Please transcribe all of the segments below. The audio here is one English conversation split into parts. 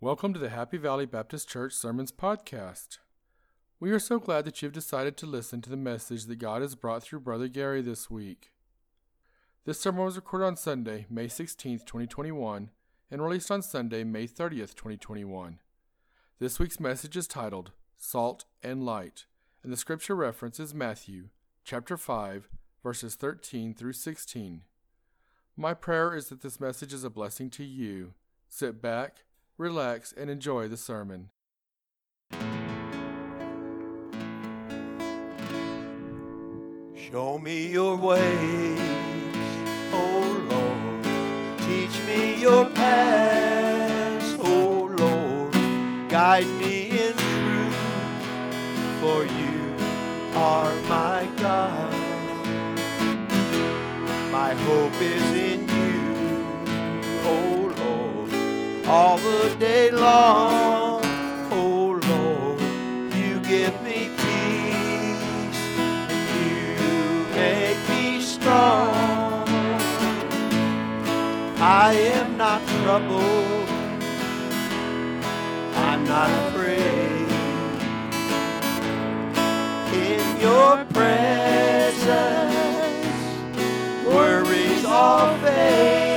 Welcome to the Happy Valley Baptist Church Sermons Podcast. We are so glad that you have decided to listen to the message that God has brought through Brother Gary this week. This sermon was recorded on Sunday, May 16th, 2021, and released on Sunday, May 30th, 2021. This week's message is titled Salt and Light, and the scripture reference is Matthew chapter 5, verses 13 through 16. My prayer is that this message is a blessing to you. Sit back relax, and enjoy the sermon. Show me your ways, oh Lord. Teach me your paths, oh Lord. Guide me in truth, for you are my God. My hope is in all the day long. Oh Lord, you give me peace, you make me strong. I am not troubled, I'm not afraid. In your presence, worries all fade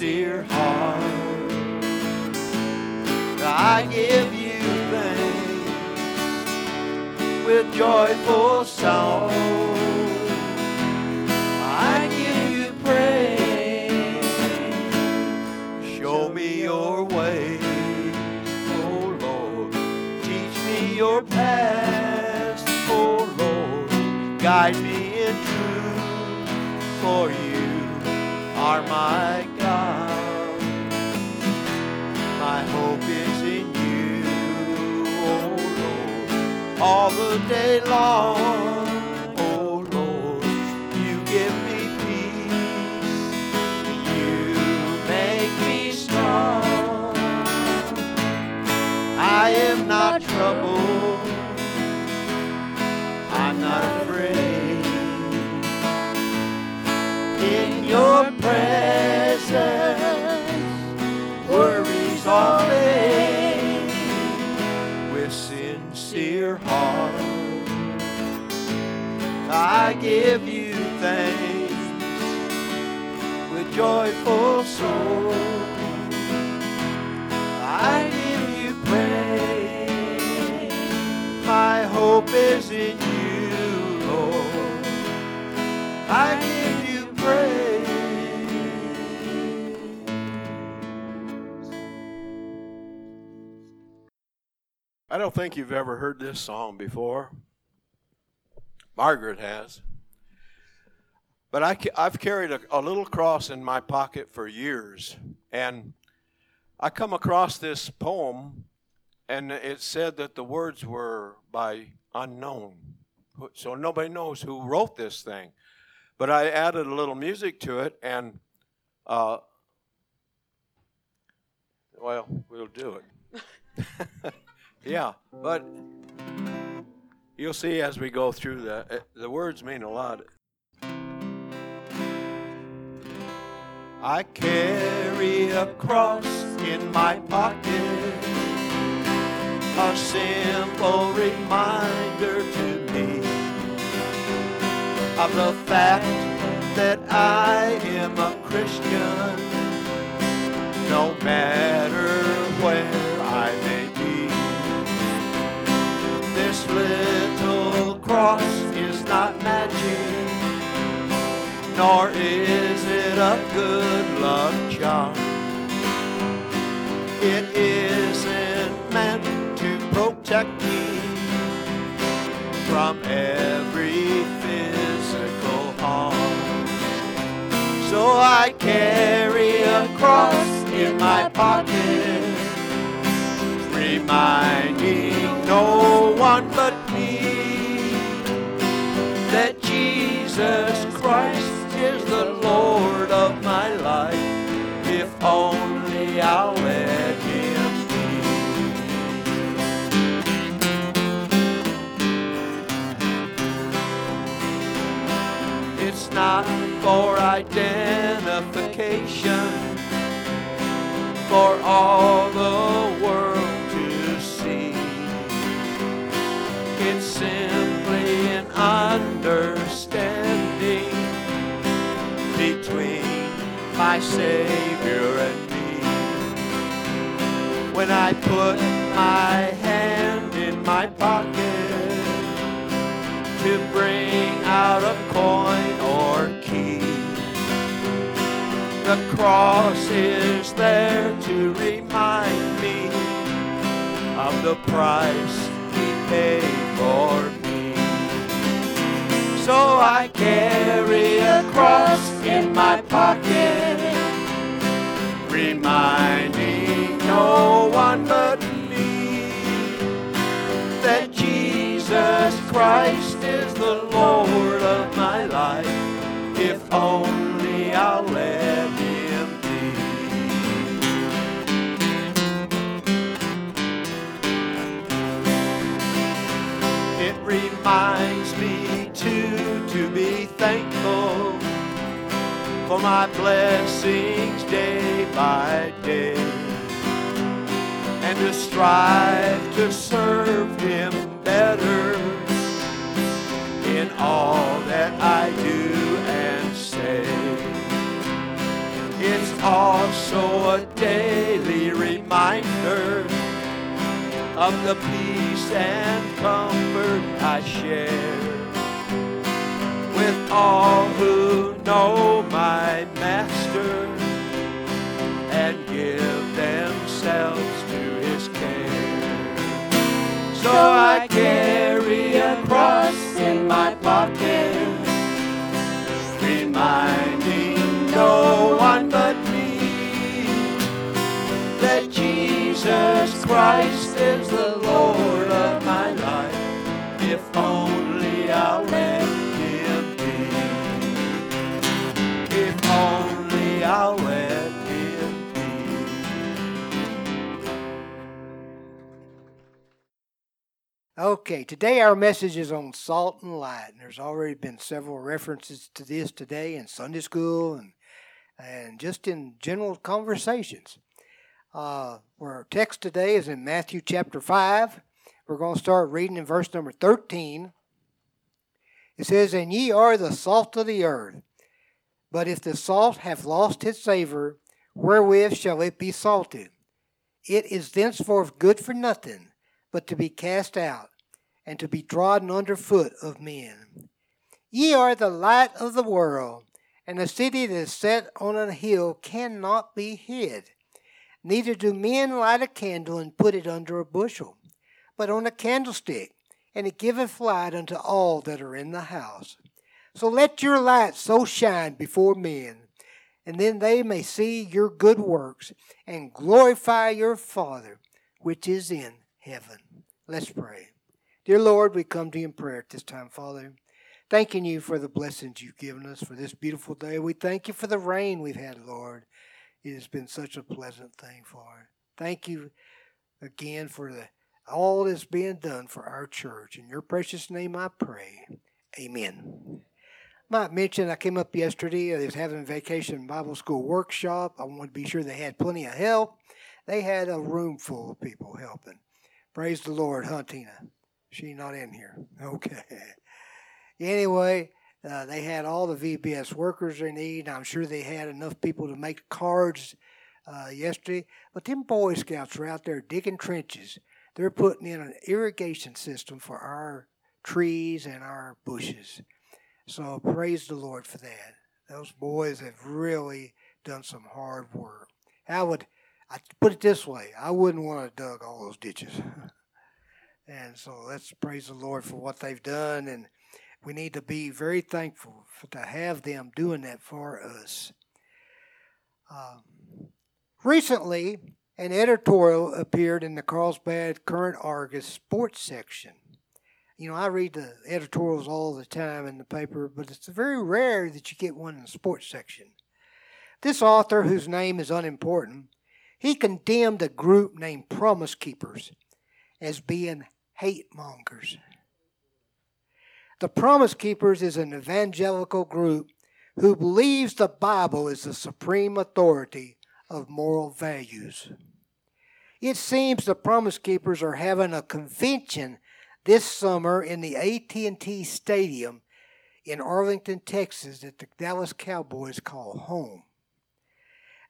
sincere heart. I give you thanks with joyful song. All the day long. I give you thanks with joyful soul. I give you praise. My hope is in you, Lord. I give you praise. I don't think you've ever heard this song before. Margaret has. But I, have carried a, a little cross in my pocket for years. And I come across this poem, and it said that the words were by unknown. So nobody knows who wrote this thing. But I added a little music to it, and uh, well, we'll do it. Yeah, but you'll see as we go through that, eh, the words mean a lot. I carry a cross in my pocket, a simple reminder to me of the fact that I am a Christian, no matter where I may be. this little cross is not magic, nor is it a good luck charm. It isn't meant to protect me from every physical harm. So I carry a cross in my pocket, reminding no one but Jesus Christ is the Lord of my life if only I'll let him be. It's not for identification for all the world to see. It's simply my Savior and me. When I put my hand in my pocket to bring out a coin or key. The cross is there to remind me of the price he paid for me. So I carry a cross in my pocket, reminding for my blessings day by day and to strive to serve him better in all that I do and say. It's also a daily reminder of the peace and comfort I share with all who know my master and give themselves to his care. So I carry a cross in my pocket, reminding no one but me that Jesus Christ is the Okay, today our message is on salt and light. And there's already been several references to this today in Sunday school and and just in general conversations. Uh, our text today is in Matthew chapter 5. We're going to start reading in verse number 13. It says, And ye are the salt of the earth. But if the salt have lost its savor, wherewith shall it be salted? It is thenceforth good for nothing, but to be cast out, and to be trodden under foot of men. Ye are the light of the world, and a city that is set on a hill cannot be hid. Neither do men light a candle and put it under a bushel, but on a candlestick, and it giveth light unto all that are in the house. So let your light so shine before men, and then they may see your good works and glorify your Father which is in heaven. Let's pray. Dear Lord, we come to you in prayer at this time, Father. Thanking you for the blessings you've given us for this beautiful day. We thank you for the rain we've had, Lord. It has been such a pleasant thing for us. Thank you again for the all that's being done for our church. In your precious name I pray. Amen. Might mention I came up yesterday. I was having a vacation Bible school workshop. I wanted to be sure they had plenty of help. They had a room full of people helping. Praise the Lord, Huntina. She not in here. Okay. Anyway, uh, they had all the VBS workers they need. I'm sure they had enough people to make cards uh, yesterday. But them Boy Scouts are out there digging trenches. They're putting in an irrigation system for our trees and our bushes. So praise the Lord for that. Those boys have really done some hard work. I would, I put it this way: I wouldn't want to dug all those ditches. and so let's praise the Lord for what they've done, and we need to be very thankful for, to have them doing that for us. Um, recently, an editorial appeared in the Carlsbad Current Argus sports section. You know, I read the editorials all the time in the paper, but it's very rare that you get one in the sports section. This author, whose name is unimportant, he condemned a group named Promise Keepers as being hate mongers. The Promise Keepers is an evangelical group who believes the Bible is the supreme authority of moral values. It seems the Promise Keepers are having a convention this summer in the AT&T Stadium in Arlington, Texas that the Dallas Cowboys call home.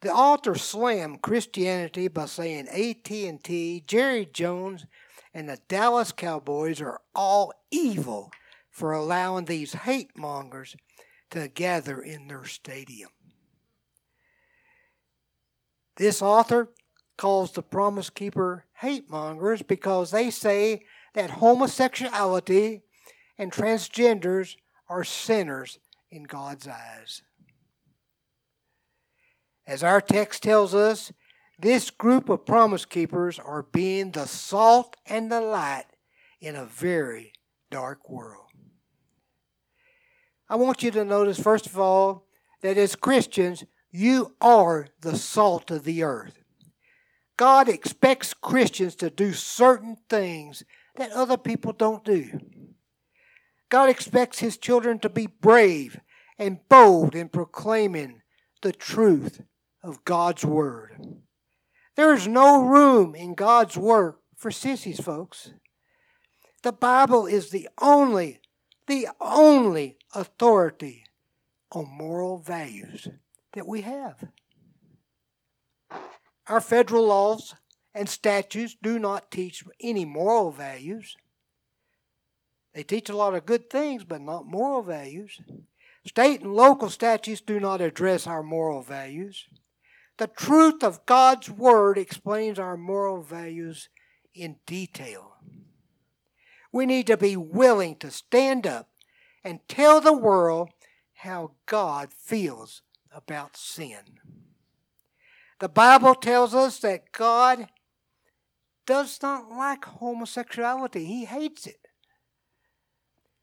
The author slammed Christianity by saying AT&T, Jerry Jones, and the Dallas Cowboys are all evil for allowing these hate mongers to gather in their stadium. This author calls the Promise Keeper hate mongers because they say that homosexuality and transgenders are sinners in God's eyes. As our text tells us, this group of promise keepers are being the salt and the light in a very dark world. I want you to notice, first of all, that as Christians, you are the salt of the earth. God expects Christians to do certain things that other people don't do. God expects His children to be brave and bold in proclaiming the truth of God's Word. There is no room in God's Word for sissies, folks. The Bible is the only, the only authority on moral values that we have. Our federal laws and statutes do not teach any moral values. They teach a lot of good things, but not moral values. State and local statutes do not address our moral values. The truth of God's Word explains our moral values in detail. We need to be willing to stand up and tell the world how God feels about sin. The Bible tells us that God does not like homosexuality, He hates it.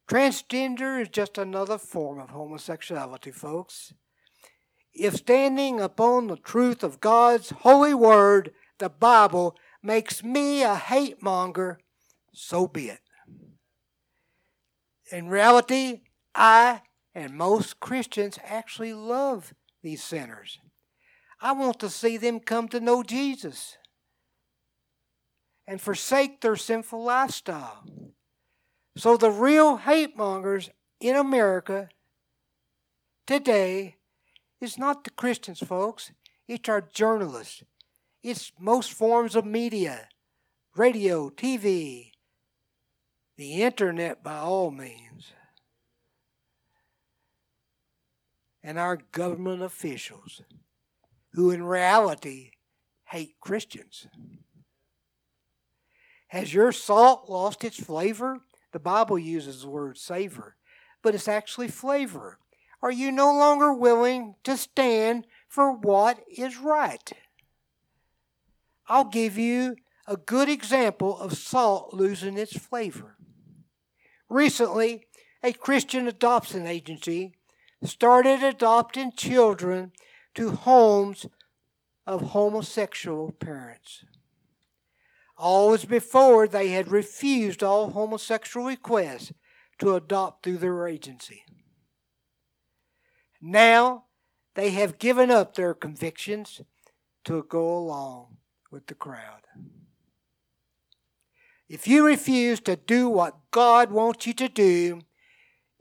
Transgender is just another form of homosexuality, folks. If standing upon the truth of God's holy word, the Bible, makes me a hate monger, so be it. In reality, I and most Christians actually love these sinners. I want to see them come to know Jesus and forsake their sinful lifestyle. So the real hate mongers in America today is not the Christians, folks. It's our journalists. It's most forms of media, radio, TV, the internet by all means, and our government officials who in reality hate Christians. Has your salt lost its flavor? The Bible uses the word savor, but it's actually flavor. Are you no longer willing to stand for what is right? I'll give you a good example of salt losing its flavor. Recently, a Christian adoption agency started adopting children to homes of homosexual parents. Always before, they had refused all homosexual requests to adopt through their agency. Now, they have given up their convictions to go along with the crowd. If you refuse to do what God wants you to do,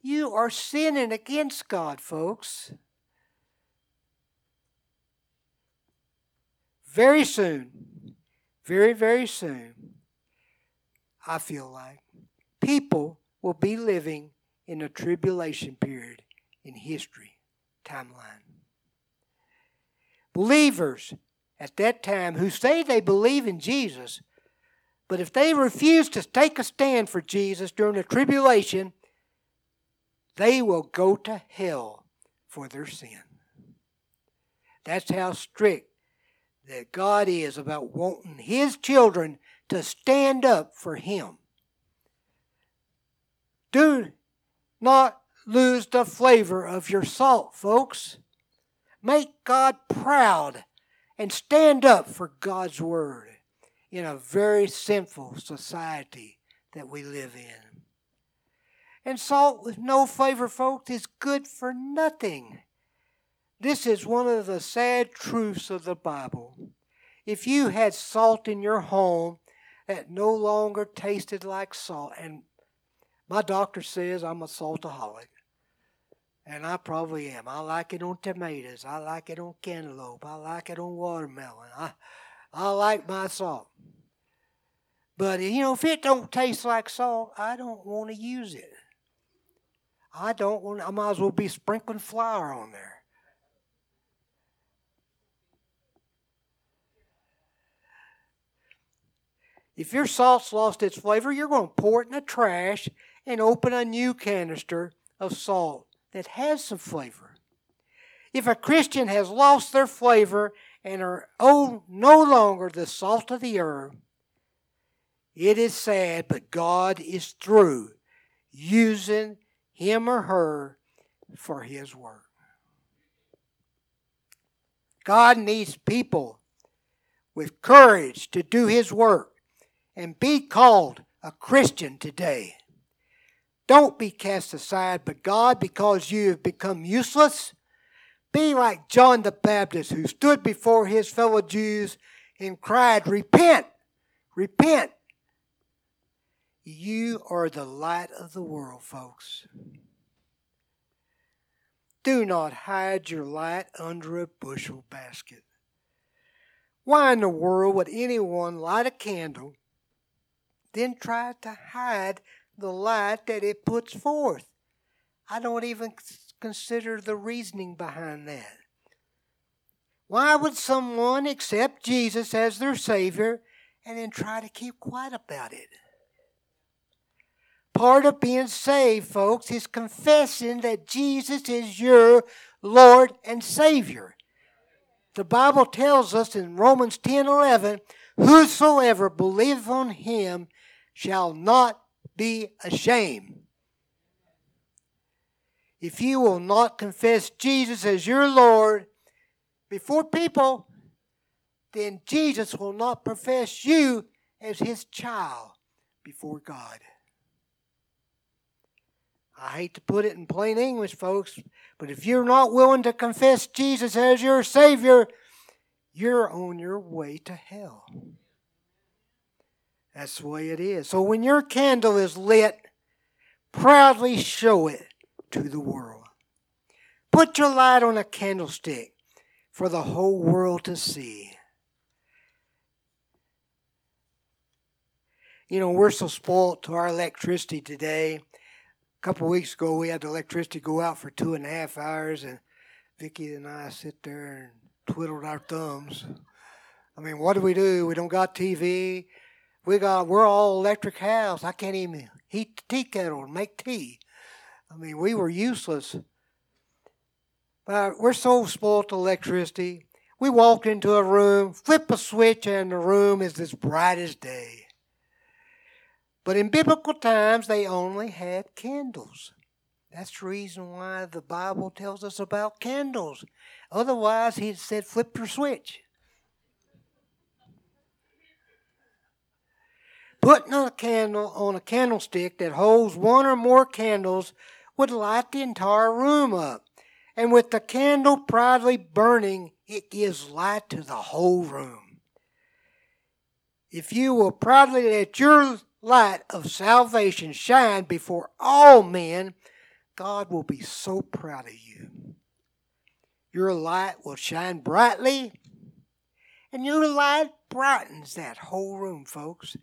you are sinning against God, folks. Very soon, very, very soon, I feel like people will be living in a tribulation period in history timeline. Believers at that time who say they believe in Jesus, but if they refuse to take a stand for Jesus during the tribulation, they will go to hell for their sin. That's how strict that God is about wanting His children to stand up for Him. Do not lose the flavor of your salt, folks. Make God proud and stand up for God's Word in a very sinful society that we live in. And salt with no flavor, folks, is good for nothing This is one of the sad truths of the Bible. If you had salt in your home that no longer tasted like salt, and my doctor says I'm a saltaholic, and I probably am. I like it on tomatoes. I like it on cantaloupe. I like it on watermelon. I, I like my salt. But you know, if it don't taste like salt, I don't want to use it. I don't want. I might as well be sprinkling flour on there. If your salt's lost its flavor, you're going to pour it in the trash and open a new canister of salt that has some flavor. If a Christian has lost their flavor and are oh, no longer the salt of the earth, it is sad, but God is through using him or her for his work. God needs people with courage to do his work and be called a Christian today. Don't be cast aside by God because you have become useless. Be like John the Baptist, who stood before his fellow Jews and cried, Repent! Repent! You are the light of the world, folks. Do not hide your light under a bushel basket. Why in the world would anyone light a candle then try to hide the light that it puts forth. I don't even consider the reasoning behind that. Why would someone accept Jesus as their Savior and then try to keep quiet about it? Part of being saved, folks, is confessing that Jesus is your Lord and Savior. The Bible tells us in Romans 10 11, Whosoever believeth on him shall not be ashamed. If you will not confess Jesus as your Lord before people, then Jesus will not profess you as his child before God. I hate to put it in plain English, folks, but if you're not willing to confess Jesus as your Savior, you're on your way to hell. That's the way it is. So when your candle is lit, proudly show it to the world. Put your light on a candlestick for the whole world to see. You know, we're so spoiled to our electricity today. A couple weeks ago, we had the electricity go out for two and a half hours, and Vicki and I sit there and twiddled our thumbs. I mean, what do we do? We don't got TV. We got we're all electric house. I can't even heat the tea kettle and make tea. I mean, we were useless. But we're so spoiled to electricity. We walk into a room, flip a switch, and the room is as bright as day. But in biblical times, they only had candles. That's the reason why the Bible tells us about candles. Otherwise, he said, flip your switch. Putting a candle on a candlestick that holds one or more candles would light the entire room up. And with the candle proudly burning, it gives light to the whole room. If you will proudly let your light of salvation shine before all men, God will be so proud of you. Your light will shine brightly, and your light brightens that whole room, folks.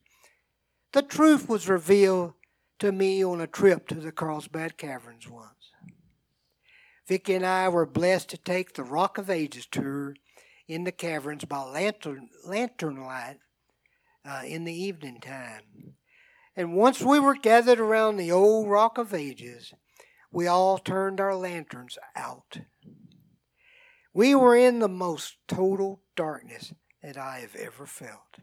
The truth was revealed to me on a trip to the Carlsbad Caverns once. Vicki and I were blessed to take the Rock of Ages tour in the caverns by lantern, lantern light uh, in the evening time. And once we were gathered around the old Rock of Ages, we all turned our lanterns out. We were in the most total darkness that I have ever felt.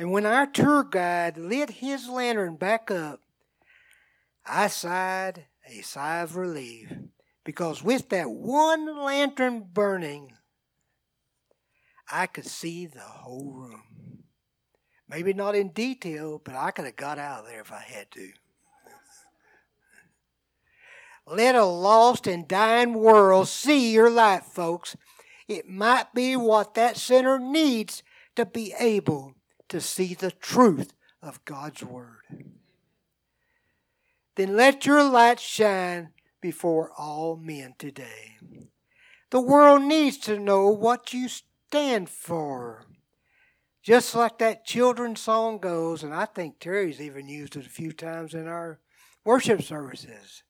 And when our tour guide lit his lantern back up, I sighed a sigh of relief because with that one lantern burning, I could see the whole room. Maybe not in detail, but I could have got out of there if I had to. Let a lost and dying world see your light, folks. It might be what that sinner needs to be able to see the truth of God's Word. Then let your light shine before all men today. The world needs to know what you stand for. Just like that children's song goes, and I think Terry's even used it a few times in our worship services.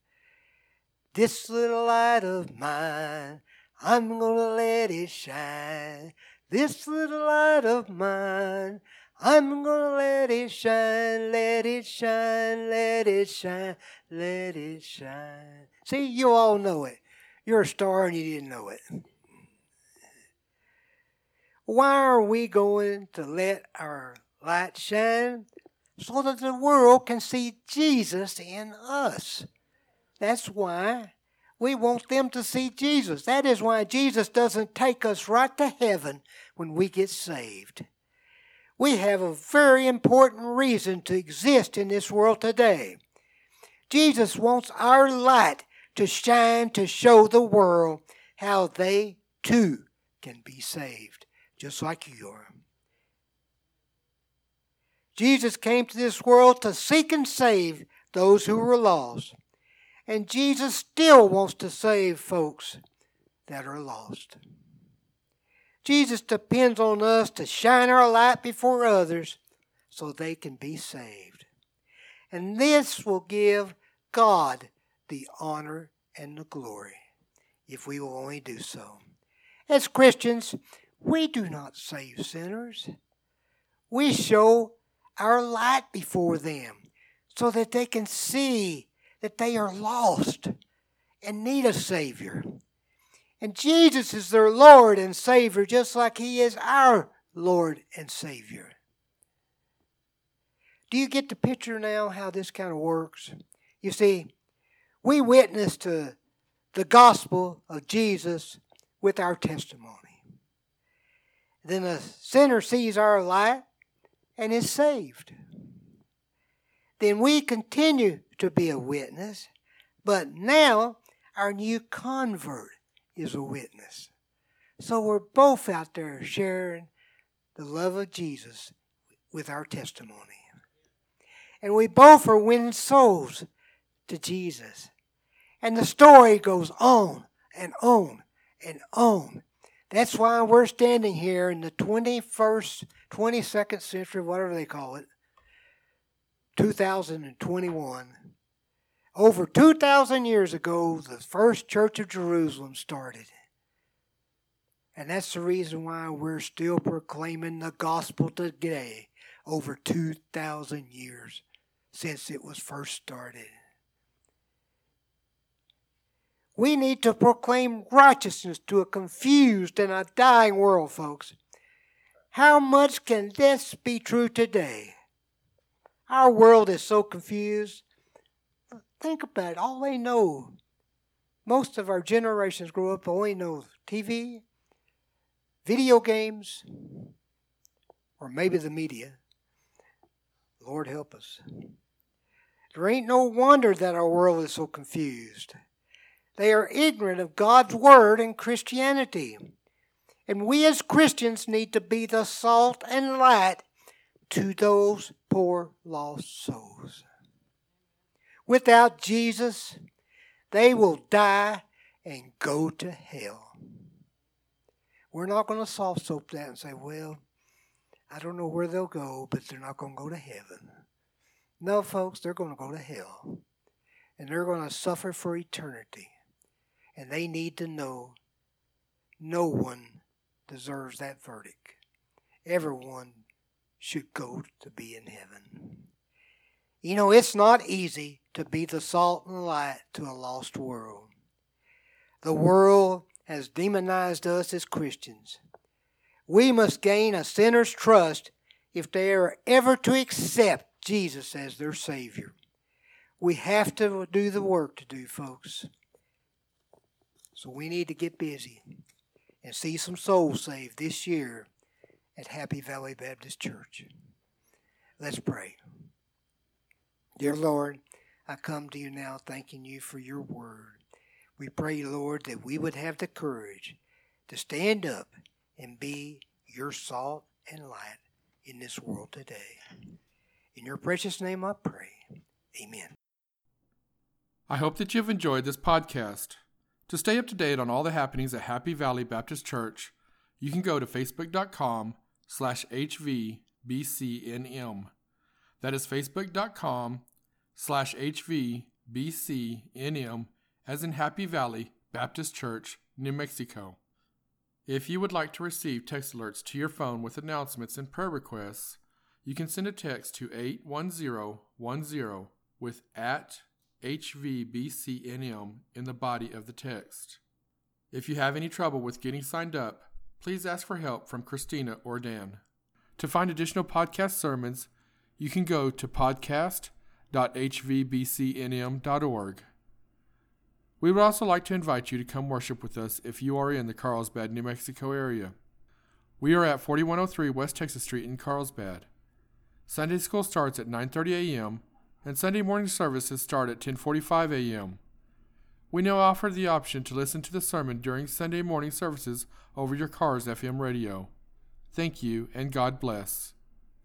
This little light of mine, I'm gonna let it shine. This little light of mine, I'm gonna let it shine, let it shine, let it shine, let it shine. See, you all know it. You're a star and you didn't know it. Why are we going to let our light shine? So that the world can see Jesus in us. That's why we want them to see Jesus. That is why Jesus doesn't take us right to heaven when we get saved. We have a very important reason to exist in this world today. Jesus wants our light to shine to show the world how they too can be saved just like you are. Jesus came to this world to seek and save those who were lost. And Jesus still wants to save folks that are lost. Jesus depends on us to shine our light before others so they can be saved. And this will give God the honor and the glory if we will only do so. As Christians, we do not save sinners. We show our light before them so that they can see that they are lost and need a Savior. And Jesus is their Lord and Savior just like He is our Lord and Savior. Do you get the picture now how this kind of works? You see, we witness to the gospel of Jesus with our testimony. Then a sinner sees our light and is saved. Then we continue to be a witness, but now our new convert is a witness. So we're both out there sharing the love of Jesus with our testimony. And we both are winning souls to Jesus. And the story goes on and on and on that's why we're standing here in the 21st, 22nd century, whatever they call it, 2021. Over 2,000 years ago, the first church of Jerusalem started. And that's the reason why we're still proclaiming the gospel today, over 2,000 years since it was first started. We need to proclaim righteousness to a confused and a dying world, folks. How much can this be true today? Our world is so confused. Think about it. All they know, most of our generations grew up only know TV, video games, or maybe the media. Lord help us. There ain't no wonder that our world is so confused. They are ignorant of God's Word and Christianity. And we as Christians need to be the salt and light to those poor lost souls. Without Jesus, they will die and go to hell. We're not going to soft soap that and say, well, I don't know where they'll go, but they're not going to go to heaven. No, folks, they're going to go to hell. And they're going to suffer for eternity. And they need to know no one deserves that verdict. Everyone should go to be in heaven. You know, it's not easy to be the salt and light to a lost world. The world has demonized us as Christians. We must gain a sinner's trust if they are ever to accept Jesus as their Savior. We have to do the work to do, folks. So we need to get busy and see some souls saved this year at Happy Valley Baptist Church. Let's pray. Dear Lord, I come to you now thanking you for your word. We pray, Lord, that we would have the courage to stand up and be your salt and light in this world today. In your precious name I pray. Amen. I hope that you've enjoyed this podcast. To stay up to date on all the happenings at Happy Valley Baptist Church, you can go to facebook.com slash hvbcnm. That is facebook.com slash hvbcnm as in Happy Valley Baptist Church, New Mexico. If you would like to receive text alerts to your phone with announcements and prayer requests, you can send a text to 81010 with at HVBCNM in the body of the text. If you have any trouble with getting signed up, please ask for help from Christina or Dan. To find additional podcast sermons, you can go to podcast.hvbcnm.org. We would also like to invite you to come worship with us if you are in the Carlsbad, New Mexico area. We are at 4103 West Texas Street in Carlsbad. Sunday school starts at 9:30 a.m. and Sunday morning services start at 10:45 a.m. We now offer the option to listen to the sermon during Sunday morning services over your car's FM radio. Thank you and God bless.